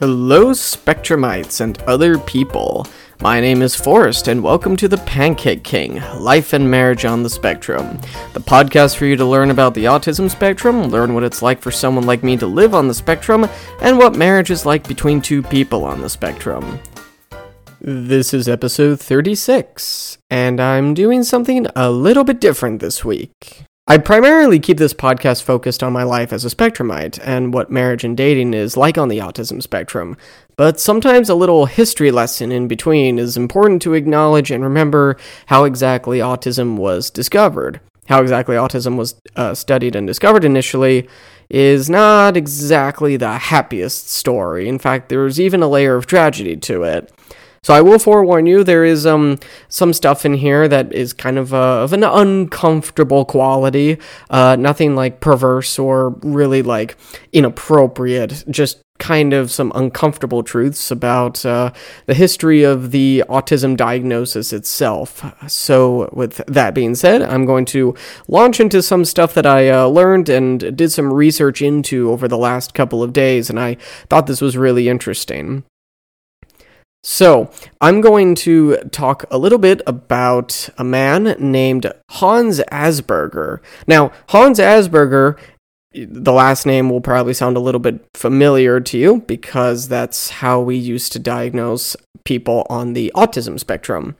Hello, Spectrumites and other people. My name is Forrest, and welcome to the Pancake King Life and Marriage on the Spectrum, the podcast for you to learn about the autism spectrum, learn what it's like for someone like me to live on the spectrum, and what marriage is like between two people on the spectrum. This is episode 36, and I'm doing something a little bit different this week. I primarily keep this podcast focused on my life as a Spectrumite and what marriage and dating is like on the autism spectrum, but sometimes a little history lesson in between is important to acknowledge and remember how exactly autism was discovered. How exactly autism was uh, studied and discovered initially is not exactly the happiest story. In fact, there's even a layer of tragedy to it. So I will forewarn you, there is um some stuff in here that is kind of uh, of an uncomfortable quality. Uh, nothing like perverse or really like inappropriate. Just kind of some uncomfortable truths about uh, the history of the autism diagnosis itself. So, with that being said, I'm going to launch into some stuff that I uh, learned and did some research into over the last couple of days, and I thought this was really interesting. So, I'm going to talk a little bit about a man named Hans Asperger. Now, Hans Asperger, the last name will probably sound a little bit familiar to you because that's how we used to diagnose people on the autism spectrum.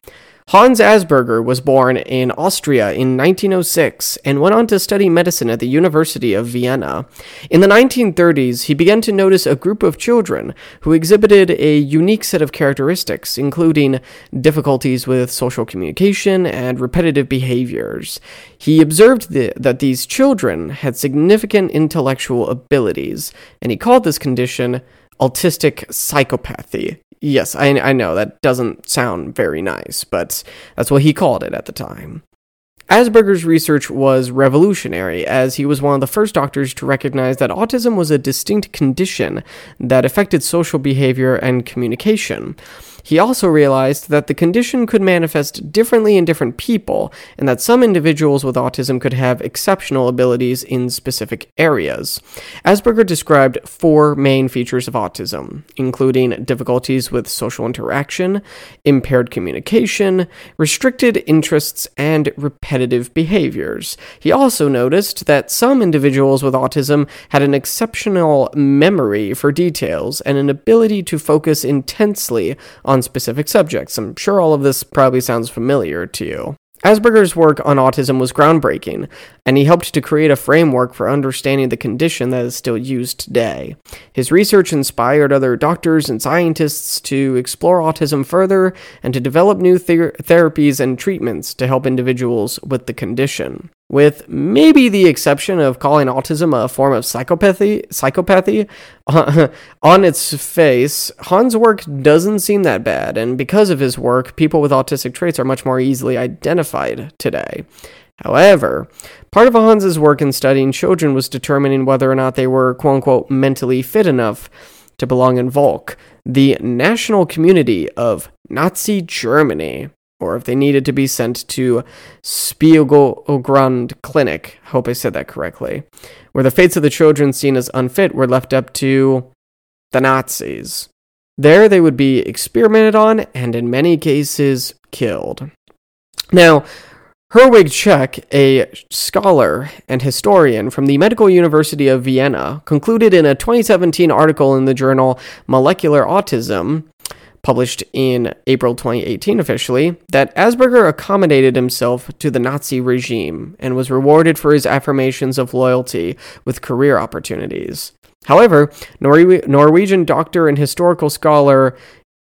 Hans Asperger was born in Austria in 1906 and went on to study medicine at the University of Vienna. In the 1930s, he began to notice a group of children who exhibited a unique set of characteristics, including difficulties with social communication and repetitive behaviors. He observed the, that these children had significant intellectual abilities, and he called this condition autistic psychopathy. Yes, I, I know that doesn't sound very nice, but that's what he called it at the time. Asperger's research was revolutionary, as he was one of the first doctors to recognize that autism was a distinct condition that affected social behavior and communication. He also realized that the condition could manifest differently in different people, and that some individuals with autism could have exceptional abilities in specific areas. Asperger described four main features of autism, including difficulties with social interaction, impaired communication, restricted interests, and repetitive behaviors. He also noticed that some individuals with autism had an exceptional memory for details and an ability to focus intensely on specific subjects. I'm sure all of this probably sounds familiar to you. Asperger's work on autism was groundbreaking, and he helped to create a framework for understanding the condition that is still used today. His research inspired other doctors and scientists to explore autism further and to develop new ther- therapies and treatments to help individuals with the condition with maybe the exception of calling autism a form of psychopathy psychopathy on its face Hans' work doesn't seem that bad and because of his work people with autistic traits are much more easily identified today. However part of Hans's work in studying children was determining whether or not they were quote unquote mentally fit enough to belong in Volk the national community of Nazi Germany or if they needed to be sent to Spiegelgrund Clinic, hope I said that correctly, where the fates of the children seen as unfit were left up to the Nazis. There they would be experimented on and in many cases killed. Now, Herwig Czech, a scholar and historian from the Medical University of Vienna, concluded in a 2017 article in the journal Molecular Autism published in April 2018 officially, that Asperger accommodated himself to the Nazi regime and was rewarded for his affirmations of loyalty with career opportunities. However, Nor- Norwegian doctor and historical scholar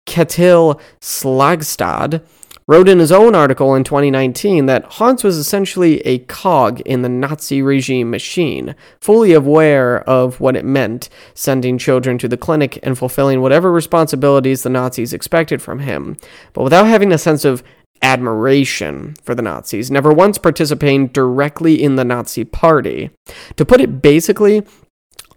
Ketil Slagstad wrote in his own article in 2019 that Hans was essentially a cog in the Nazi regime machine, fully aware of what it meant sending children to the clinic and fulfilling whatever responsibilities the Nazis expected from him, but without having a sense of admiration for the Nazis, never once participating directly in the Nazi party. To put it basically,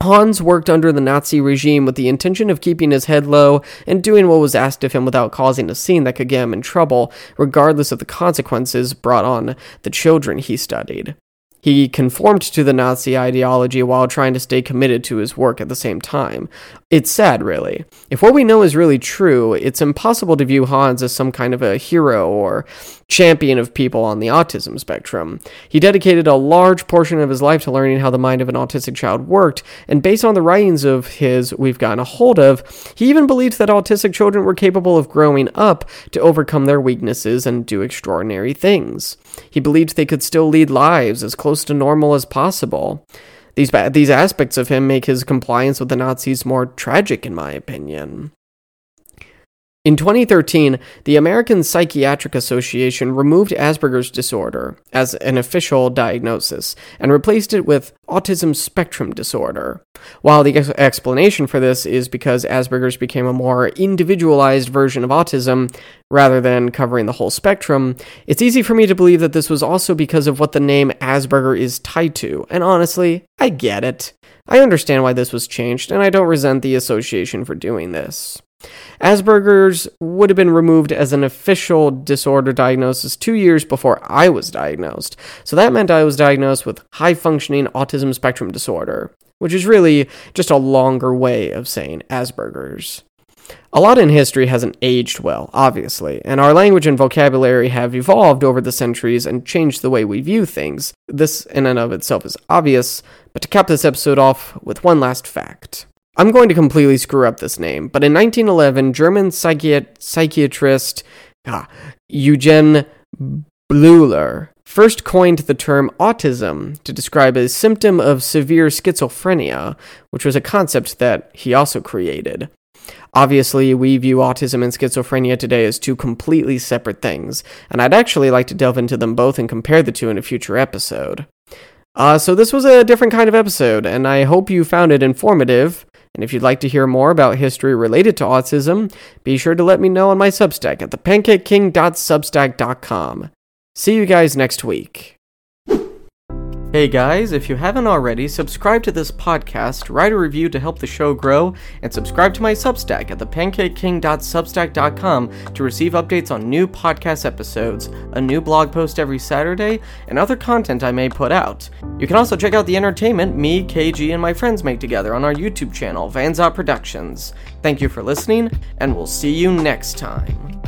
Hans worked under the Nazi regime with the intention of keeping his head low and doing what was asked of him without causing a scene that could get him in trouble, regardless of the consequences brought on the children he studied. He conformed to the Nazi ideology while trying to stay committed to his work at the same time. It's sad, really. If what we know is really true, it's impossible to view Hans as some kind of a hero or champion of people on the autism spectrum. He dedicated a large portion of his life to learning how the mind of an autistic child worked, and based on the writings of his we've gotten a hold of, he even believed that autistic children were capable of growing up to overcome their weaknesses and do extraordinary things. He believed they could still lead lives as close to normal as possible. These, these aspects of him make his compliance with the Nazis more tragic, in my opinion. In 2013, the American Psychiatric Association removed Asperger's disorder as an official diagnosis and replaced it with autism spectrum disorder. While the ex- explanation for this is because Asperger's became a more individualized version of autism rather than covering the whole spectrum, it's easy for me to believe that this was also because of what the name Asperger is tied to. And honestly, I get it. I understand why this was changed, and I don't resent the association for doing this. Asperger's would have been removed as an official disorder diagnosis two years before I was diagnosed. So that meant I was diagnosed with high functioning autism spectrum disorder, which is really just a longer way of saying Asperger's. A lot in history hasn't aged well, obviously, and our language and vocabulary have evolved over the centuries and changed the way we view things. This, in and of itself, is obvious, but to cap this episode off with one last fact. I'm going to completely screw up this name, but in 1911, German psychiat- psychiatrist ah, Eugen Bleuler first coined the term autism to describe a symptom of severe schizophrenia, which was a concept that he also created. Obviously, we view autism and schizophrenia today as two completely separate things, and I'd actually like to delve into them both and compare the two in a future episode. Uh, so, this was a different kind of episode, and I hope you found it informative. And if you'd like to hear more about history related to autism, be sure to let me know on my Substack at thepancakeking.substack.com. See you guys next week. Hey guys, if you haven't already, subscribe to this podcast, write a review to help the show grow, and subscribe to my Substack at thepancakeking.substack.com to receive updates on new podcast episodes, a new blog post every Saturday, and other content I may put out. You can also check out the entertainment me, KG, and my friends make together on our YouTube channel, Vanzot Productions. Thank you for listening, and we'll see you next time.